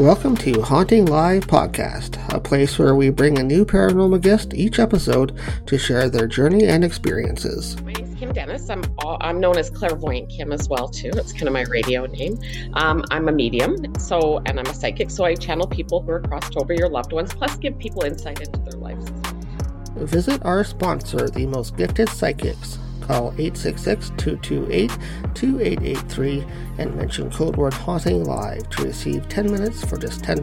Welcome to Haunting Live Podcast, a place where we bring a new paranormal guest each episode to share their journey and experiences. My name's Kim Dennis. I'm I'm known as Clairvoyant Kim as well too. It's kind of my radio name. Um, I'm a medium, so and I'm a psychic, so I channel people who are crossed over your loved ones, plus give people insight into their lives. Visit our sponsor, the most gifted psychics. Call 866-228-2883 and mention code word haunting live to receive 10 minutes for just $10.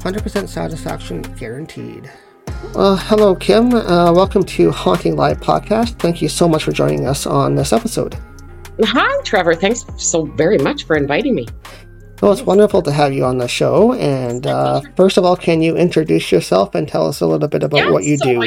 100% satisfaction guaranteed. Uh, hello, Kim. Uh, welcome to Haunting Live podcast. Thank you so much for joining us on this episode. Hi, Trevor. Thanks so very much for inviting me. Well, it's wonderful to have you on the show. And uh, first of all, can you introduce yourself and tell us a little bit about Yeah, what you so do?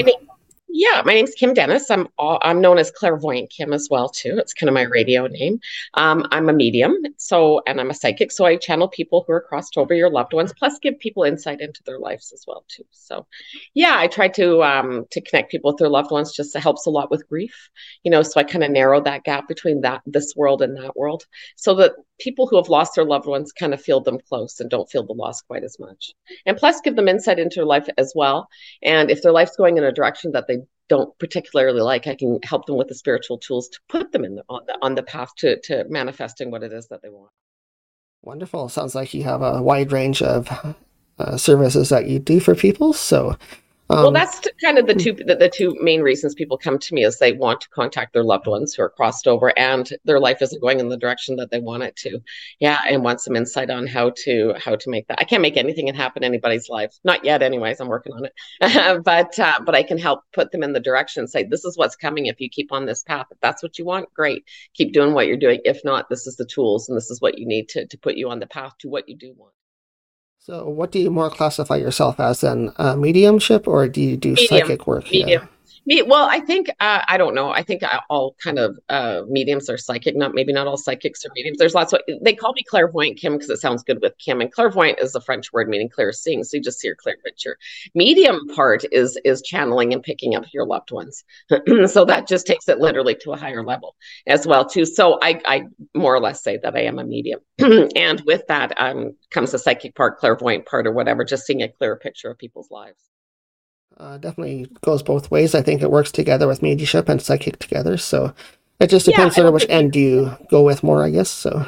Yeah, my name's Kim Dennis. I'm all, I'm known as Clairvoyant Kim as well too. It's kind of my radio name. Um, I'm a medium, so and I'm a psychic, so I channel people who are crossed over your loved ones, plus give people insight into their lives as well too. So, yeah, I try to um, to connect people with their loved ones. Just helps a lot with grief, you know. So I kind of narrow that gap between that this world and that world, so that people who have lost their loved ones kind of feel them close and don't feel the loss quite as much. And plus, give them insight into their life as well. And if their life's going in a direction that they don't particularly like, I can help them with the spiritual tools to put them in the, on the on the path to to manifesting what it is that they want. Wonderful. Sounds like you have a wide range of uh, services that you do for people. So, um, well, that's kind of the two the, the two main reasons people come to me is they want to contact their loved ones who are crossed over and their life isn't going in the direction that they want it to. Yeah, and want some insight on how to how to make that. I can't make anything happen in anybody's life, not yet. Anyways, I'm working on it, but uh, but I can help put them in the direction. Say this is what's coming if you keep on this path. If that's what you want, great. Keep doing what you're doing. If not, this is the tools and this is what you need to to put you on the path to what you do want. So what do you more classify yourself as then? Uh, mediumship or do you do Medium. psychic work? medium. Me, well, I think uh, I don't know. I think all kind of uh, mediums are psychic. Not maybe not all psychics are mediums. There's lots of they call me clairvoyant Kim because it sounds good with Kim. And clairvoyant is a French word meaning clear seeing. So you just see a clear picture. Medium part is is channeling and picking up your loved ones. so that just takes it literally to a higher level as well too. So I I more or less say that I am a medium, and with that um, comes the psychic part, clairvoyant part, or whatever. Just seeing a clearer picture of people's lives. Uh, definitely goes both ways. I think it works together with mediumship and psychic together. So it just depends I on which end you go with more, I guess. So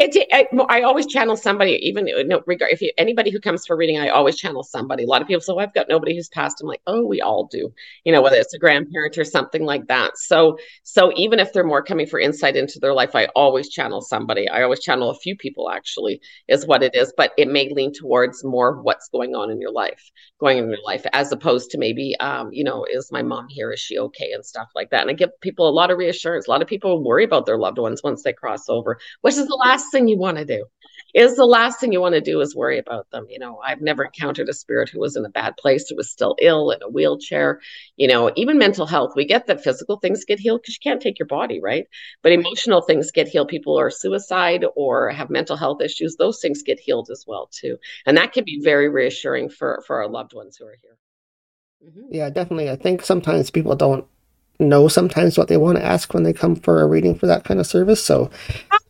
I, I always channel somebody, even no regard if you, anybody who comes for reading, I always channel somebody. A lot of people say, "Oh, I've got nobody who's passed." I'm like, "Oh, we all do," you know, whether it's a grandparent or something like that. So, so even if they're more coming for insight into their life, I always channel somebody. I always channel a few people, actually, is what it is. But it may lean towards more what's going on in your life, going in your life, as opposed to maybe, um, you know, is my mom here? Is she okay? And stuff like that. And I give people a lot of reassurance. A lot of people worry about their loved ones once they cross over which is the last thing you want to do is the last thing you want to do is worry about them. You know i've never encountered a spirit who was in a bad place who was still ill in a wheelchair. You know even mental health we get that physical things get healed because you can't take your body right? But emotional things get healed. People are suicide or have mental health issues. Those things get healed as well too. And that can be very reassuring for for our loved ones who are here. Mhm. yeah, definitely. I think sometimes people don't know sometimes what they want to ask when they come for a reading for that kind of service. So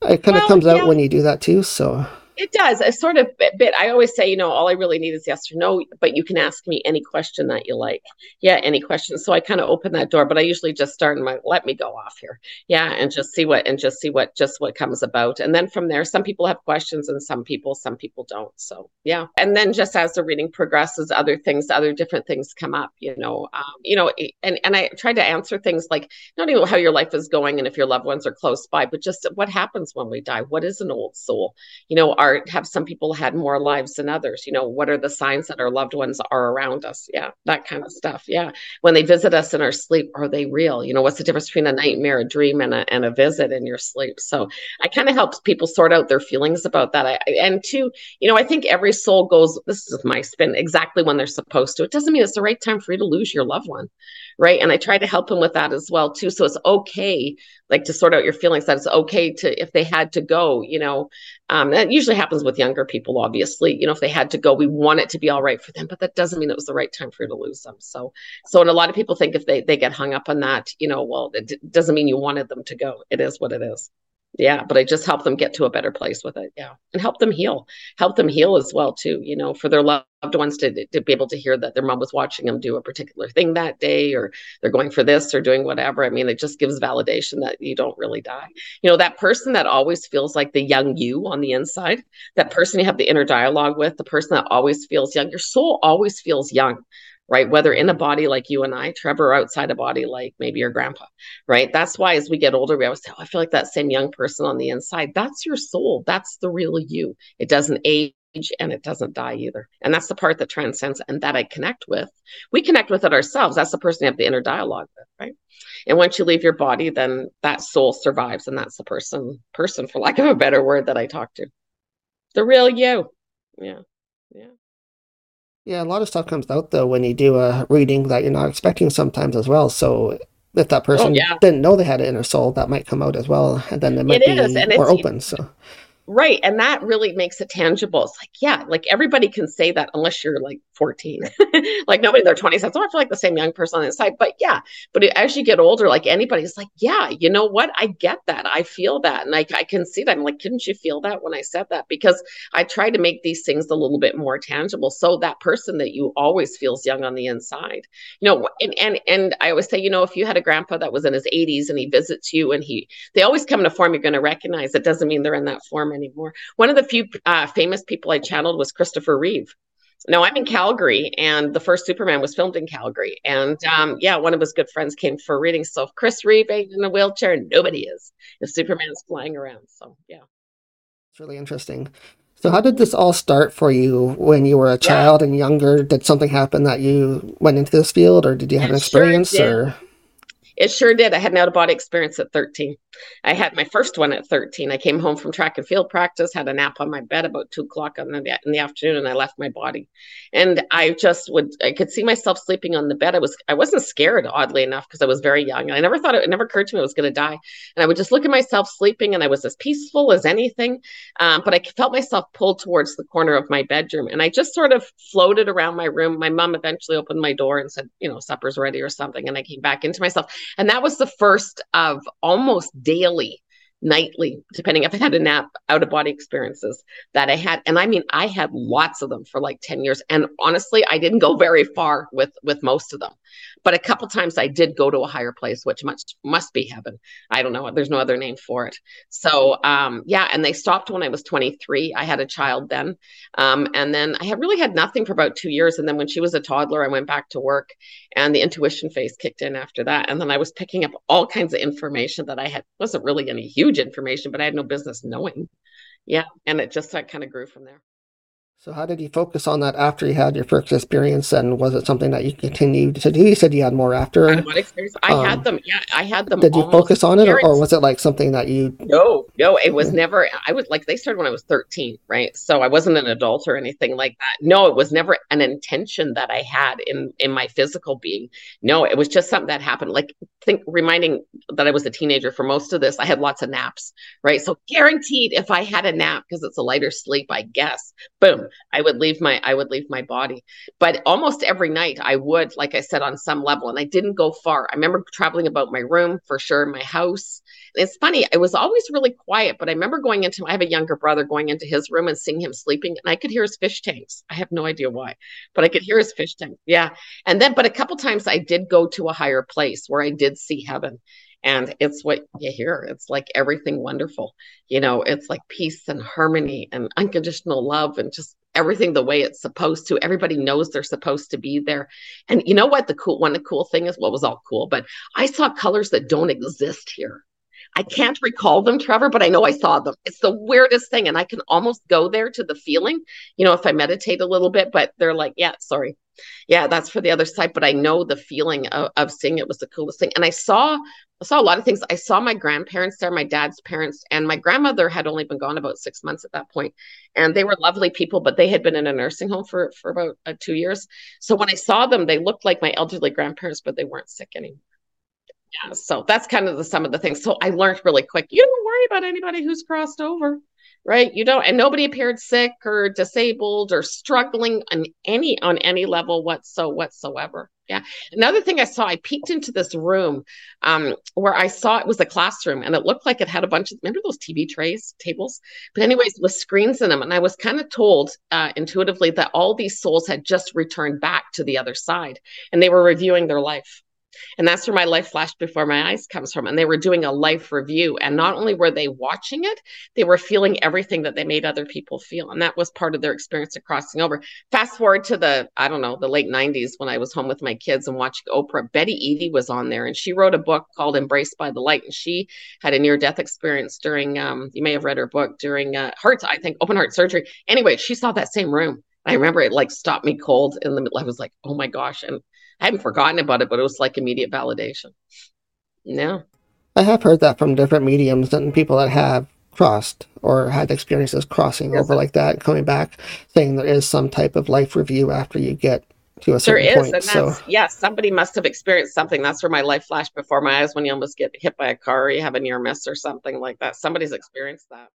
uh, it kind of Well, comes out when you do that too. So It does. It's sort of bit, bit. I always say, you know, all I really need is yes or no, but you can ask me any question that you like. Yeah, any question. So I kind of open that door, but I usually just start and my let me go off here. Yeah, and just see what and just see what just what comes about. And then from there, some people have questions and some people, some people don't. So yeah. And then just as the reading progresses, other things, other different things come up, you know. Um, you know, and and I try to answer things like not even how your life is going and if your loved ones are close by, but just what happens when we die. What is an old soul? you know are have some people had more lives than others you know what are the signs that our loved ones are around us? Yeah that kind of stuff yeah. When they visit us in our sleep are they real? You know what's the difference between a nightmare a dream and a, and a visit in your sleep? So i kind of help people sort out their feelings about that. I- and two you know i think every soul goes this is my spin exactly when they're supposed to. It doesn't mean it's the right time for you to lose your loved one right? And i try to help them with that as well too. So it's okay like to sort out your feelings that it's okay to if they had to go you know um, that usually happens with younger people, obviously. You know, if they had to go, we want it to be all right for them, but that doesn't mean it was the right time for you to lose them. So, so, and a lot of people think if they they get hung up on that, you know, well, it d- doesn't mean you wanted them to go. It is what it is. Yeah but i just help them get to a better place with it yeah and help them heal help them heal as well too you know for their loved ones to, to be able to hear that their mom was watching them do a particular thing that day or they're going for this or doing whatever. I mean it just gives validation that you don't really die. You know that person that always feels like the young you on the inside that person you have the inner dialogue with the person that always feels young your soul always feels young right? Whether in a body like you and I, Trevor, or outside a body like maybe your grandpa, right? That's why as we get older, we always say, oh, I feel like that same young person on the inside. That's your soul. That's the real you. It doesn't age and it doesn't die either. And that's the part that transcends and that I connect with. We connect with it ourselves. That's the person you have the inner dialogue with, right? And once you leave your body, then that soul survives. And that's the person, person, for lack of a better word, that I talk to. The real you. Yeah. Yeah. Yeah, a lot of stuff comes out though when you do a reading that you're not expecting sometimes as well. So if that oh, person oh, yeah. didn't know they had an inner soul, that might come out as well, and then it might it be more open. So Right. And that really makes it tangible. It's like, yeah, like everybody can say that unless you're like 14. like nobody in their 20s says, I feel like the same young person on the inside. But yeah, but as you get older, like anybody's like, Yeah, you know what? I get that. I feel that. And I, I can see that. I'm like, couldn't you feel that when I said that? Because I try to make these things a little bit more tangible. So that person that you always feels young on the inside, you know, and and and I always say, you know, if you had a grandpa that was in his 80s and he visits you and he they always come in a form you're going to recognize. It doesn't mean they're in that form anymore. One of the few uh, famous people I channeled was Christopher Reeve. Now I'm in Calgary, and the first Superman was filmed in Calgary. And um, yeah, one of his good friends came for a reading. So Chris Reeve ain't in a wheelchair, nobody is. If Superman's flying around, so yeah, it's really interesting. So how did this all start for you when you were a child yeah. and younger? Did something happen that you went into this field, or did you have it an experience? Sure or it sure did. I had an out of body experience at 13. I had my first one at 13. I came home from track and field practice, had a nap on my bed about two o'clock in the, in the afternoon, and I left my body. And I just would, I could see myself sleeping on the bed. I was, I wasn't scared, oddly enough, because I was very young. and I never thought it, it never occurred to me I was going to die. And I would just look at myself sleeping, and I was as peaceful as anything. Um, but I felt myself pulled towards the corner of my bedroom, and I just sort of floated around my room. My mom eventually opened my door and said, you know, supper's ready or something, and I came back into myself. And that was the first of almost daily nightly, depending if I had a nap, out of body experiences that I had. And I mean, I had lots of them for like 10 years. And honestly, I didn't go very far with with most of them. But a couple times I did go to a higher place, which must must be heaven. I don't know. There's no other name for it. So um, yeah, and they stopped when I was 23. I had a child then. Um, and then I had really had nothing for about two years. And then when she was a toddler, I went back to work and the intuition phase kicked in after that. And then I was picking up all kinds of information that I had wasn't really any huge information, but I had no business knowing. Yeah. And it just kind of grew from there. So how did you focus on that after you had your first experience, and was it something that you continued to do? You said you had more after. I, I um, had them. Yeah, I had them. Did you focus on it, or, or, was it like something that you? No, no, it was never. I was like they started when I was thirteen, right? So I wasn't an adult or anything like that. No, it was never an intention that I had in in my physical being. No, it was just something that happened. Like think reminding that I was a teenager for most of this. I had lots of naps, right? So guaranteed, if I had a nap because it's a lighter sleep, I guess, boom I would leave my I would leave my body. But almost every night I would, like I said, on some level. And I didn't go far. I remember traveling about my room for sure, my house. And it's funny, it was always really quiet, but I remember going into I have a younger brother going into his room and seeing him sleeping, and I could hear his fish tanks. I have no idea why, but I could hear his fish tank. Yeah. And then, but a couple times I did go to a higher place where I did see heaven and it's what you hear it's like everything wonderful you know it's like peace and harmony and unconditional love and just everything the way it's supposed to. Everybody knows they're supposed to be there. And you know what? The cool one, the cool thing is, well, was all cool, but I saw colors that don't exist here. I can't recall them, Trevor, but I know I saw them. It's the weirdest thing. And I can almost go there to the feeling, you know, if I meditate a little bit, but they're like, yeah, sorry. Yeah, that's for the other side. But I know the feeling of, of seeing it was the coolest thing. And I saw I saw a lot of things. I saw my grandparents there, my dad's parents, and my grandmother had only been gone about six months at that point. And they were lovely people, but they had been in a nursing home for, for about uh, two years. So when I saw them, they looked like my elderly grandparents, but they weren't sick anymore. Yeah, so that's kind of the some of the things. So I learned really quick. You don't worry about anybody who's crossed over. right? You don't, and nobody appeared sick or disabled or struggling on any on any level whatso whatsoever. Yeah. Another thing I saw, I peeked into this room um, where I saw it was a classroom and it looked like it had a bunch of, remember those TV trays, tables? But, anyways, with screens in them. And I was kind of told uh, intuitively that all these souls had just returned back to the other side and they were reviewing their life. And that's where my life flashed before my eyes comes from. And they were doing a life review. And not only were they watching it, they were feeling everything that they made other people feel. And that was part of their experience of crossing over. Fast forward to the, I don't know, the late 90s when I was home with my kids and watching Oprah. Betty Eadie was on there and she wrote a book called Embraced by the Light. And she had a near death experience during, um, you may have read her book during uh, heart, I think, open heart surgery. Anyway, she saw that same room. I remember it like stopped me cold in the middle. I was like, oh my gosh. And I haven't forgotten about it, but it was like immediate validation. Yeah. I have heard that from different mediums and people that have crossed or had experiences crossing yes. over like that, coming back, saying there is some type of life review after you get to a certain there is, point. And so yes, somebody must have experienced something. That's where my life flashed before my eyes when you almost get hit by a car or you have a near miss or something like that. Somebody's experienced that.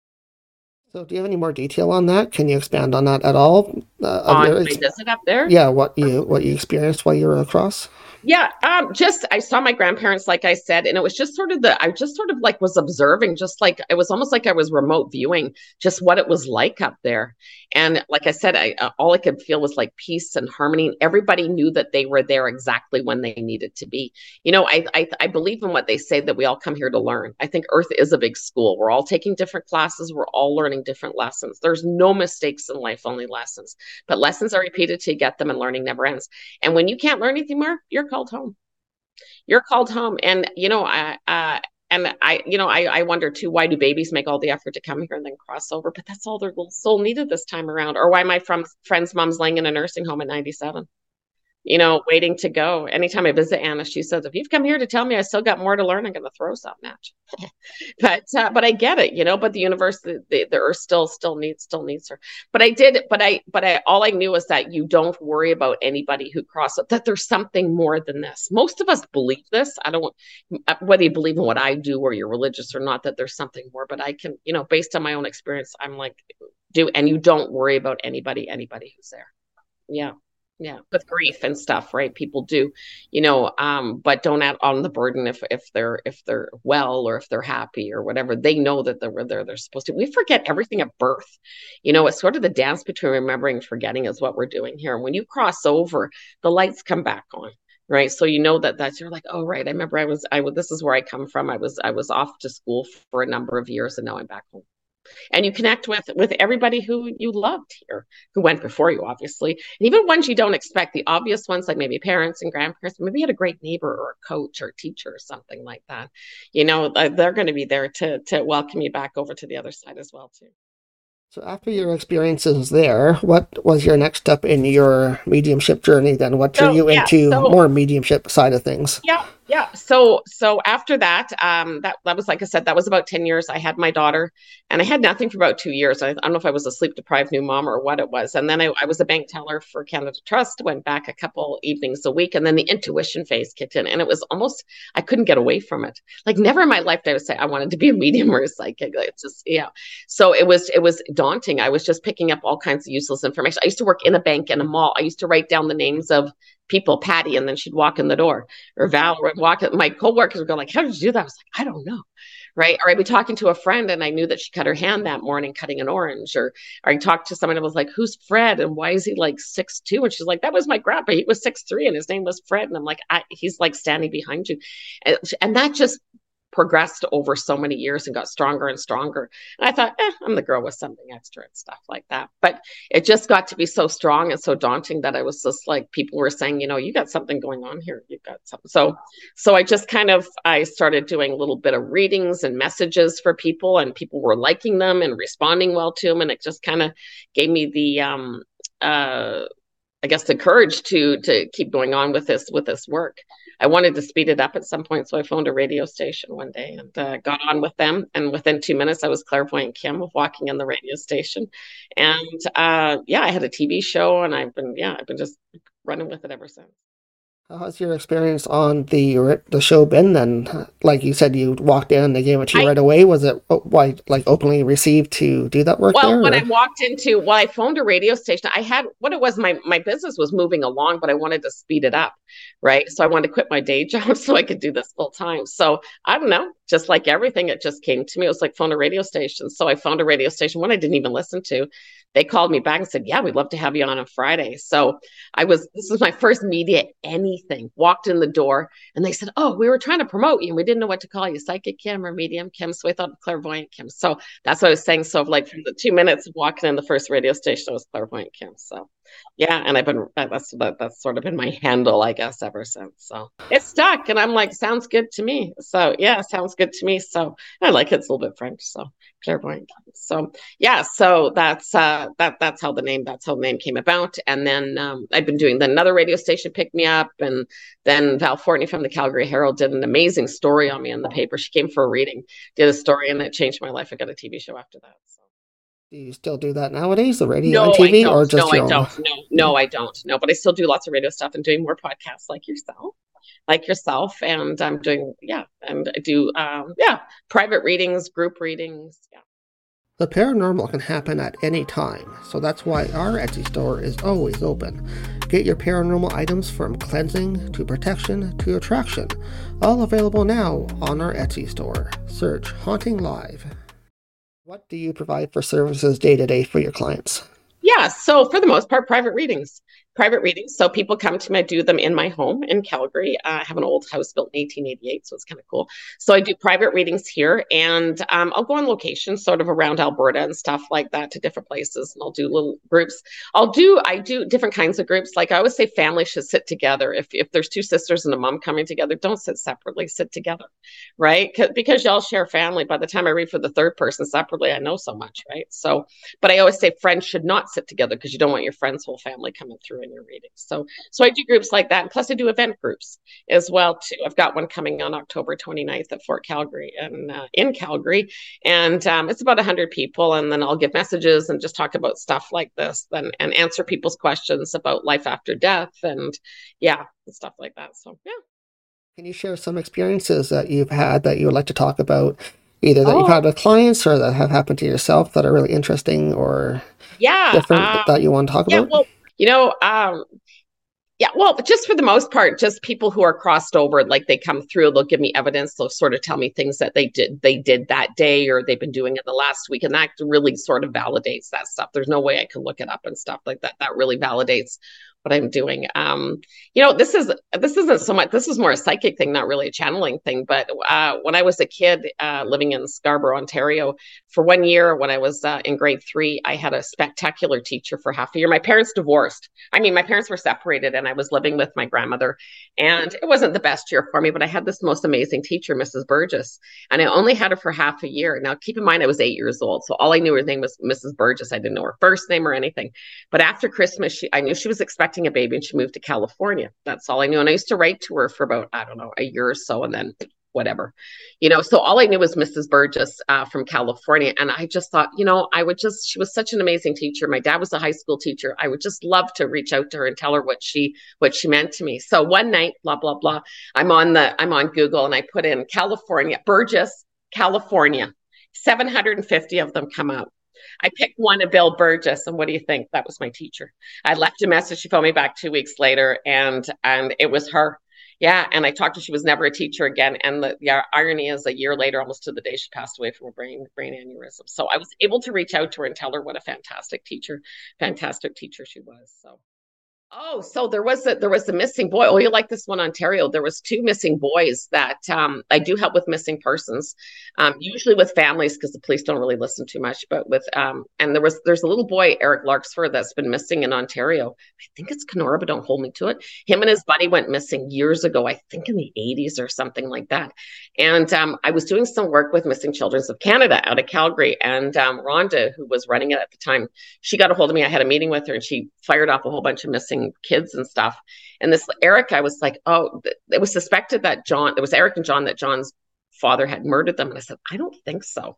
So, do you have any more detail on that? Can you expand on that at all? Uh, on your, visit up there? Yeah, what you what you experienced while you were across? Yeah, um, just I saw my grandparents, like I said, and it was just sort of the I just sort of like was observing, just like it was almost like I was remote viewing just what it was like up there. And like I said, I uh, all I could feel was like peace and harmony. And everybody knew that they were there exactly when they needed to be. You know, I, I I believe in what they say that we all come here to learn. I think Earth is a big school. We're all taking different classes. We're all learning different lessons. There's no mistakes in life, only lessons. But lessons are repeated to get them, and learning never ends. And when you can't learn anything more, you're called home. You're called home. And, you know, I, uh, and I, you know, I, I wonder too, why do babies make all the effort to come here and then cross over? But that's all their little soul needed this time around. Or why my from, friend's mom's laying in a nursing home at 97 you know, waiting to go. Anytime I visit Anna, she says, "If you've come here to tell me I still got more to learn, I'm going to throw something at you." but uh, but I get it, you know. But the universe, the, the, the, earth still still needs still needs her. But I did, but I but I all I knew is that you don't worry about anybody who crosses. That there's something more than this. Most of us believe this. I don't uh, whether you believe in what I do or you're religious or not. That there's something more. But I can, you know, based on my own experience, I'm like, do and you don't worry about anybody anybody who's there. Yeah yeah. with grief and stuff right? People do you know um but don't add on the burden if if they're if they're well or if they're happy or whatever. They know that they're there they're supposed to. We forget everything at birth. You know it's sort of the dance between remembering and forgetting is what we're doing here. And when you cross over the lights come back on right? So you know that that's you're like oh right. I remember i was i this is where i come from. I was i was off to school for a number of years and now i'm back home and you connect with with everybody who you loved here who went before you obviously and even ones you don't expect the obvious ones like maybe parents and grandparents maybe you had a great neighbor or a coach or a teacher or something like that you know uh, they're going to be there to to welcome you back over to the other side as well too so after your experiences there, what was your next step in your mediumship journey then? What drew so, you yeah, into so, more mediumship side of things? Yeah, yeah so so after that um that that was like i said that was about 10 years. I had my daughter and i had nothing for about two years. I, I don't know if i was a sleep deprived new mom or what it was. And then I, I was a bank teller for canada trust went back a couple evenings a week and then the intuition phase kicked in and it was almost i couldn't get away from it. Like never in my life did i say i wanted to be a medium or a psychic. It's just yeah. So it was it was daunting. I was just picking up all kinds of useless information. I used to work in a bank in a mall. I used to write down the names of people, Patty, and then she'd walk in the door, or Val mm-hmm. would walk. My coworkers would go like, "How did you do that?" I was like, "I don't know." Right. Or I'd be talking to a friend and I knew that she cut her hand that morning cutting an orange. Or, or I talked to someone and was like, Who's Fred? And why is he like six two? And she's like, That was my grandpa. He was six three and his name was Fred. And I'm like, he's like standing behind you. And, and that just progressed over so many years and got stronger and stronger. And I thought, eh, I'm the girl with something extra and stuff like that. But it just got to be so strong and so daunting that I was just like, people were saying, you know, you got something going on here. You've got something. So, so I just kind of, I started doing a little bit of readings and messages for people and people were liking them and responding well to them. And it just kind of gave me the, um, uh, I guess the courage to to keep going on with this with this work. I wanted to speed it up at some point, so I phoned a radio station one day and uh, got on with them. And within two minutes, I was clairvoyant Kim walking in the radio station, and uh, yeah, I had a TV show, and I've been yeah, I've been just running with it ever since. How's your experience on the the show been then? Like you said, you walked in, they gave it to you I, right away. Was it oh, why like openly received to do that work well, there? when or? I walked into, well, I phoned a radio station. I had what it was. My my business was moving along, but I wanted to speed it up, right? So I wanted to quit my day job so I could do this full time. So I don't know, just like everything, it just came to me. It was like phone a radio station. So I phoned a radio station, one I didn't even listen to. They called me back and said, "Yeah, we'd love to have you on on Friday." So I was. This was my first media anything. Walked in the door and they said, "Oh, we were trying to promote you, and we didn't know what to call you, psychic Kim or medium Kim." So we thought clairvoyant Kim. So that's what I was saying. So like from the two minutes of walking in the first radio station, I was clairvoyant Kim. So yeah, and I've been that's that, that's sort of been my handle, I guess, ever since. So it's stuck, and I'm like, sounds good to me. So yeah, sounds good to me. So I like it. It's a little bit French. So clairvoyant. So yeah, so that's uh that that's how the name that's how the name came about. And then um, I've been doing then another radio station picked me up, and then Val Fortney from the Calgary Herald did an amazing story on me in the paper. She came for a reading, did a story, and it changed my life. I got a TV show after that. So. Do you still do that nowadays, the radio No, and TV, or just No, I own? don't. No, no, I don't. No, but I still do lots of radio stuff and doing more podcasts like yourself, like yourself, and I'm doing yeah, and I do um yeah, private readings, group readings, yeah. The paranormal can happen at any time, so that's why our Etsy store is always open. Get your paranormal items from cleansing to protection to attraction, all available now on our Etsy store. Search Haunting Live. What do you provide for services day to day for your clients? Yeah, so for the most part, private readings. Private readings. So people come to me, I do them in my home in Calgary. Uh, I have an old house built in 1888, so it's kind of cool. So I do private readings here, and um, I'll go on location, sort of around Alberta and stuff like that, to different places, and I'll do little groups. I'll do I do different kinds of groups. Like I always say, family should sit together. If if there's two sisters and a mom coming together, don't sit separately. Sit together, right? Because y'all share family. By the time I read for the third person separately, I know so much, right? So, but I always say friends should not sit together because you don't want your friend's whole family coming through in your readings. So, so I do groups like that. And plus, I do event groups as well too. I've got one coming on October 29th at Fort Calgary and uh, in Calgary, and um, it's about 100 people. And then I'll give messages and just talk about stuff like this, then and answer people's questions about life after death, and yeah, and stuff like that. So, yeah. Can you share some experiences that you've had that you would like to talk about, either that you've Oh, had with clients or that have happened to yourself that are really interesting or yeah. different Um, that you want to talk yeah. about? Well, you know, um, Yeah, well, just for the most part, just people who are crossed over, like they come through, they'll give me evidence, they'll sort of tell me things that they did they did that day or they've been doing it the last week. And that really sort of validates that stuff. There's no way I can look it up and stuff like that. That really validates what I'm doing. Um, you know, this is this isn't so much this is more a psychic thing, not really a channeling thing. But uh when I was a kid uh living in Scarborough, Ontario, for one year when I was uh, in grade three, I had a spectacular teacher for half a year. My parents divorced. I mean, my parents were separated and I was living with my grandmother. And it wasn't the best year for me, but I had this most amazing teacher, Mrs. Burgess. And I only had her for half a year. Now, keep in mind, I was eight years old. So all I knew her name was Mrs. Burgess. I didn't know her first name or anything. But after Christmas, she, I knew she was expecting a baby and she moved to California. That's all I knew. And I used to write to her for about, I don't know, a year or so. And then whatever, you know. So all I knew was Mrs. Burgess uh, from California, and I just thought, you know, I would just. She was such an amazing teacher. My dad was a high school teacher. I would just love to reach out to her and tell her what she what she meant to me. So one night, blah blah blah, I'm on the I'm on Google and I put in California Burgess, California. 750 of them come up. I picked one of Bill Burgess, and what do you think? That was my teacher. I left a message. She phoned me back two weeks later, and and it was her. Yeah, and I talked to. She was never a teacher again. And the, the irony is, a year later, almost to the day, she passed away from a brain brain aneurysm. So I was able to reach out to her and tell her what a fantastic teacher, fantastic teacher she was. So. Oh, so there was a there was a missing boy. Oh, you like this one, Ontario? There was two missing boys that um, I do help with missing persons, um, usually with families because the police don't really listen too much. But with um, and there was there's a little boy Eric Larksford that's been missing in Ontario. I think it's Kenora, but don't hold me to it. Him and his buddy went missing years ago. I think in the 80s or something like that. And um, I was doing some work with Missing Children's of Canada out of Calgary, and um, Rhonda, who was running it at the time, she got a hold of me. I had a meeting with her, and she fired off a whole bunch of missing kids and stuff. And this Eric, I was like, oh, it was suspected that John, it was Eric and John that John's father had murdered them. And I said, I don't think so.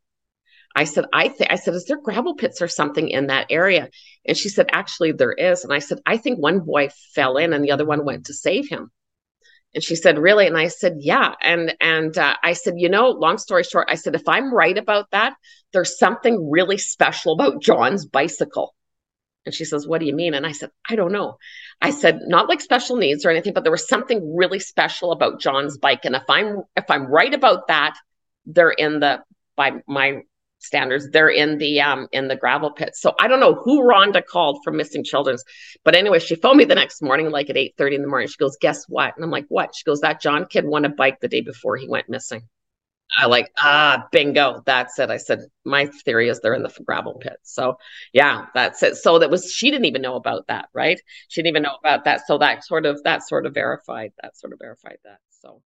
I said, I think, I said, is there gravel pits or something in that area? And she said, actually, there is. And I said, I think one boy fell in and the other one went to save him. And she said, Really? And I said, Yeah. And and uh, I said, You know, long story short, I said, if I'm right about that, there's something really special about John's bicycle. And she says, What do you mean? And I said, I don't know. I said, not like special needs or anything, but there was something really special about John's bike. And if I'm if I'm right about that, they're in the by my standards they're in the um in the gravel pit so i don't know who rhonda called from missing children's but anyway she phoned me the next morning like at 8 30 in the morning she goes guess what and i'm like what she goes that john kid won a bike the day before he went missing i like ah bingo that's it i said my theory is they're in the gravel pit so yeah that's it so that was she didn't even know about that right she didn't even know about that so that sort of that sort of verified that sort of verified that so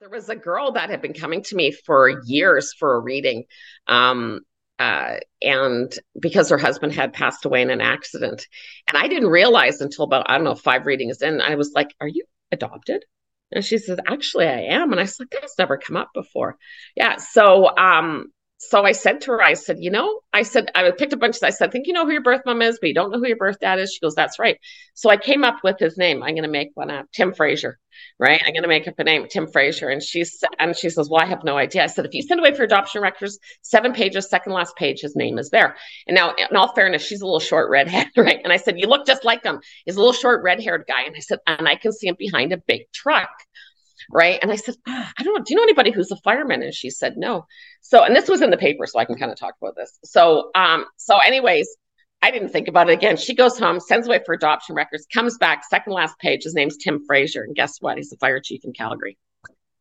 there was a girl that had been coming to me for years for a reading. Um, uh, and because her husband had passed away in an accident. And I didn't realize until about, I don't know, five readings in, I was like, Are you adopted? And she says, Actually, I am. And I like, That's never come up before. Yeah. So, um, so I said to her, I said, you know, I said, I picked a bunch. I said, I think you know who your birth mom is, but you don't know who your birth dad is. She goes, that's right. So I came up with his name. I'm going to make one up, Tim Frazier, right? I'm going to make up a name, Tim Frazier. And she's, and she says, well, I have no idea. I said, if you send away for adoption records, seven pages, second last page, his name is there. And now, in all fairness, she's a little short redhead, right? And I said, you look just like him. He's a little short red haired guy. And I said, and I can see him behind a big truck right? And I said, ah, I don't know. Do you know anybody who's a fireman? And she said, no. So, and this was in the paper, so I can kind of talk about this. So, um, so anyways, I didn't think about it again. She goes home, sends away for adoption records, comes back, second last page. His name's Tim Frazier, and guess what? He's the fire chief in Calgary.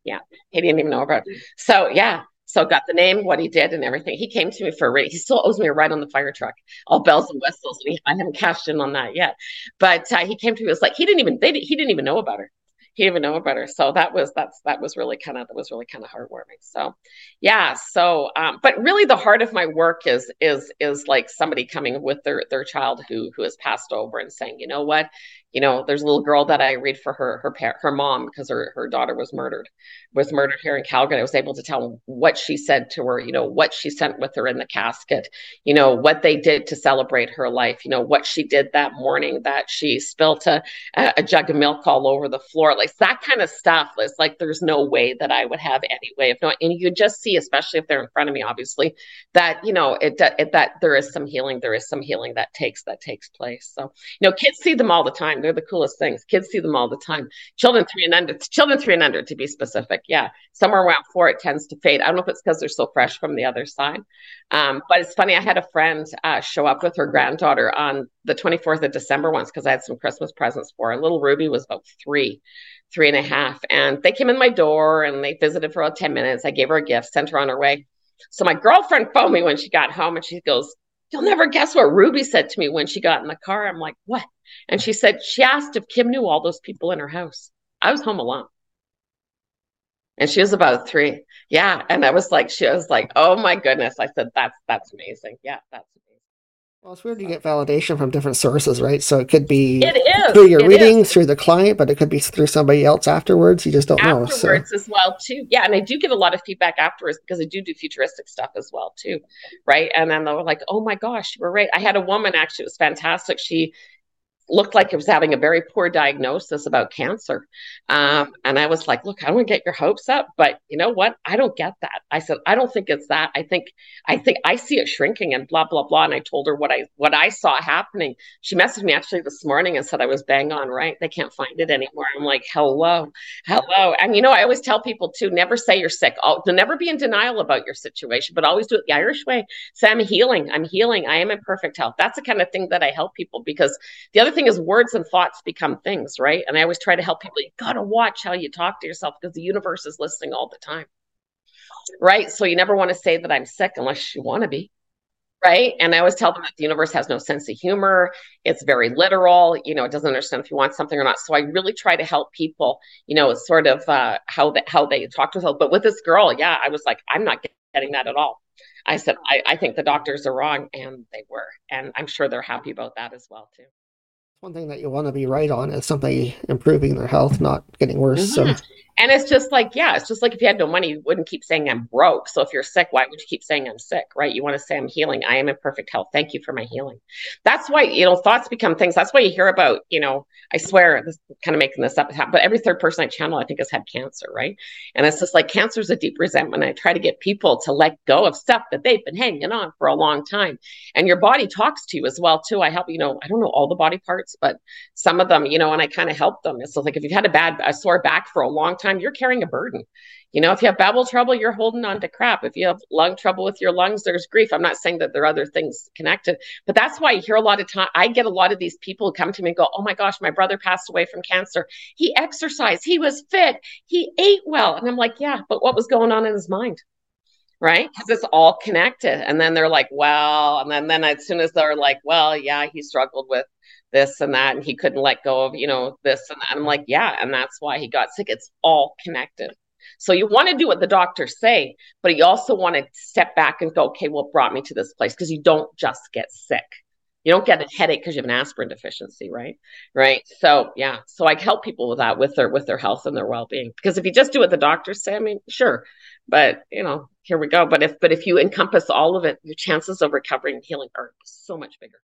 Yeah, he didn't even know about. It. So yeah, so got the name, what he did, and everything. He came to me for a rate. He still owes me a ride on the fire truck, all bells and whistles. And he, I haven't cashed in on that yet, but uh, he came to me. It was like he didn't even they he didn't even know about her he even know about her. So that was that's that was really kind of that was really kind of heartwarming. So yeah. So um, but really the heart of my work is is is like somebody coming with their their child who who has passed over and saying, you know what, you know, there's a little girl that I read for her her par- her mom because her her daughter was mm-hmm. murdered, was murdered here in Calgary. I was able to tell what she said to her, you know, what she sent with her in the casket, you know, what they did to celebrate her life, you know, what she did that morning that she spilt a, a jug of milk all over the floor, like that kind of stuff. It's like there's no way that I would have any way of knowing. And you just see, especially if they're in front of me, obviously, that you know it, it that there is some healing, there is some healing that takes that takes place. So you know, kids see them all the time they're the coolest things. Kids see them all the time. Children three and under, children three and under to be specific. Yeah. Somewhere around four, it tends to fade. I don't know if it's because they're so fresh from the other side. Um, but it's funny. I had a friend uh, show up with her granddaughter on the 24th of December once because I had some Christmas presents for her. Little Ruby was about three, three and a half. And they came in my door and they visited for about 10 minutes. I gave her a gift, sent her on her way. So my girlfriend phoned me when she got home and she goes, You'll never guess what Ruby said to me when she got in the car. I'm like, What? And she said she asked if Kim knew all those people in her house. I was home alone. And she was about three. Yeah. And I was like, she was like, oh my goodness. I said, that's that's amazing. Yeah, that's amazing. Well, it's weird you get validation from different sources, right? So it could be it through your it reading, is. through the client, but it could be through somebody else afterwards. You just don't afterwards know. Afterwards so. as well, too. Yeah, and I do give a lot of feedback afterwards because I do do futuristic stuff as well, too, right? And then they were like, "Oh my gosh, you were right." I had a woman actually; it was fantastic. She looked like it was having a very poor diagnosis about cancer. Um, and I was like, look, I don't want to get your hopes up, but you know what? I don't get that. I said, I don't think it's that. I think, I think I see it shrinking and blah, blah, blah. And I told her what I, what I saw happening. She messaged me actually this morning and said I was bang on right. They can't find it anymore. I'm like, hello, hello. And you know, I always tell people to never say you're sick. I'll, never be in denial about your situation, but always do it the Irish way. Say, I'm healing. I'm healing. I am in perfect health. That's the kind of thing that I help people because the other thing is words and thoughts become things, right? And I always try to help people. You got to watch how you talk to yourself because the universe is listening all the time, right? So you never want to say that I'm sick unless you want to be, right? And I always tell them that the universe has no sense of humor. It's very literal. You know, it doesn't understand if you want something or not. So I really try to help people. You know, sort of uh, how that how they talk to themselves. But with this girl, yeah, I was like, I'm not getting that at all. I said, I, I think the doctors are wrong, and they were, and I'm sure they're happy about that as well too. One thing that you want to be right on is somebody improving their health, not getting worse. Mm-hmm. So and it's just like, yeah, it's just like if you had no money, you wouldn't keep saying I'm broke. So if you're sick, why would you keep saying I'm sick, right? You want to say I'm healing. I am in perfect health. Thank you for my healing. That's why, you know, thoughts become things. That's why you hear about, you know, I swear, this kind of making this up, but every third person I channel, I think has had cancer, right? And it's just like cancer is a deep resentment. I try to get people to let go of stuff that they've been hanging on for a long time. And your body talks to you as well, too. I help, you know, I don't know all the body parts, but some of them, you know, and I kind of help them. It's like if you've had a bad, a sore back for a long time, you're carrying a burden. You know, if you have bowel trouble, you're holding on to crap. If you have lung trouble with your lungs, there's grief. I'm not saying that there are other things connected, but that's why I hear a lot of time. I get a lot of these people who come to me and go, Oh my gosh, my brother passed away from cancer. He exercised, he was fit, he ate well. And I'm like, Yeah, but what was going on in his mind? right because it's all connected and then they're like well and then then as soon as they're like well yeah he struggled with this and that, and he couldn't let go of, you know, this and that. I'm like, yeah, and that's why he got sick. It's all connected. So you want to do what the doctors say, but you also want to step back and go, okay, what brought me to this place? Because you don't just get sick. You don't get a headache because you have an aspirin deficiency, right? Right. So yeah. So I help people with that, with their with their health and their well being. Because if you just do what the doctors say, I mean, sure, but you know, here we go. But if but if you encompass all of it, your chances of recovering and healing are so much bigger.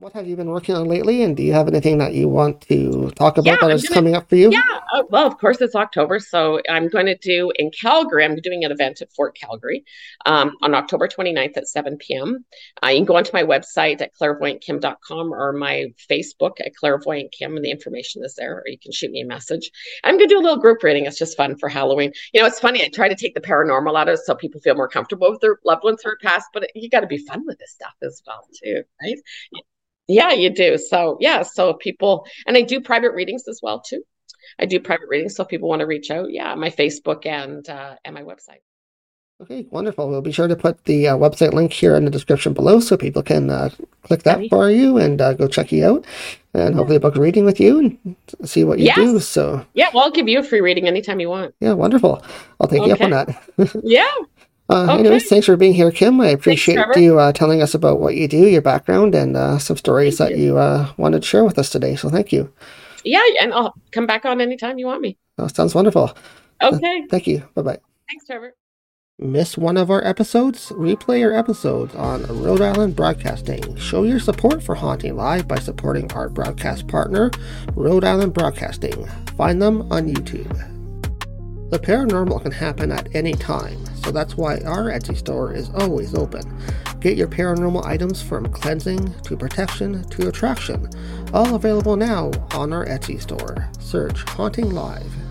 What have you been working on lately? And do you have anything that you want to talk about yeah, that is gonna, coming up for you? Yeah, uh, well, of course, it's October. So I'm going to do in Calgary, I'm doing an event at Fort Calgary um, on October 29th at 7 p.m. Uh, you can go onto my website at clairvoyantkim.com or my Facebook at clairvoyant kim, and the information is there, or you can shoot me a message. I'm going to do a little group reading. It's just fun for Halloween. You know, it's funny. I try to take the paranormal out of it so people feel more comfortable with their loved ones who are passed, but you got to be fun with this stuff as well, too, right? Yeah, you do. So yeah, so people and I do private readings as well too. I do private readings, so if people want to reach out, yeah, my Facebook and uh, and my website. Okay, wonderful. We'll be sure to put the uh, website link here in the description below so people can uh, click that for you and uh, go check you out and yeah. hopefully book a reading with you and see what you yes. do. So yeah, well, I'll give you a free reading anytime you want. Yeah, wonderful. I'll take okay. you up on that. yeah. Uh, okay. Anyways, thanks for being here, Kim. I appreciate thanks, you uh, telling us about what you do, your background, and uh, some stories thank that you, you uh, wanted to share with us today. So thank you. Yeah, and I'll come back on anytime you want me. Oh, sounds wonderful. Okay. thank you. Bye bye. Thanks, Trevor. Miss one of our episodes? Replay our episodes on Rhode Island Broadcasting. Show your support for Haunting Live by supporting our broadcast partner, Rhode Island Broadcasting. Find them on YouTube. The paranormal can happen at any time, so that's why our Etsy store is always open. Get your paranormal items from cleansing to protection to attraction, all available now on our Etsy store. Search Haunting Live.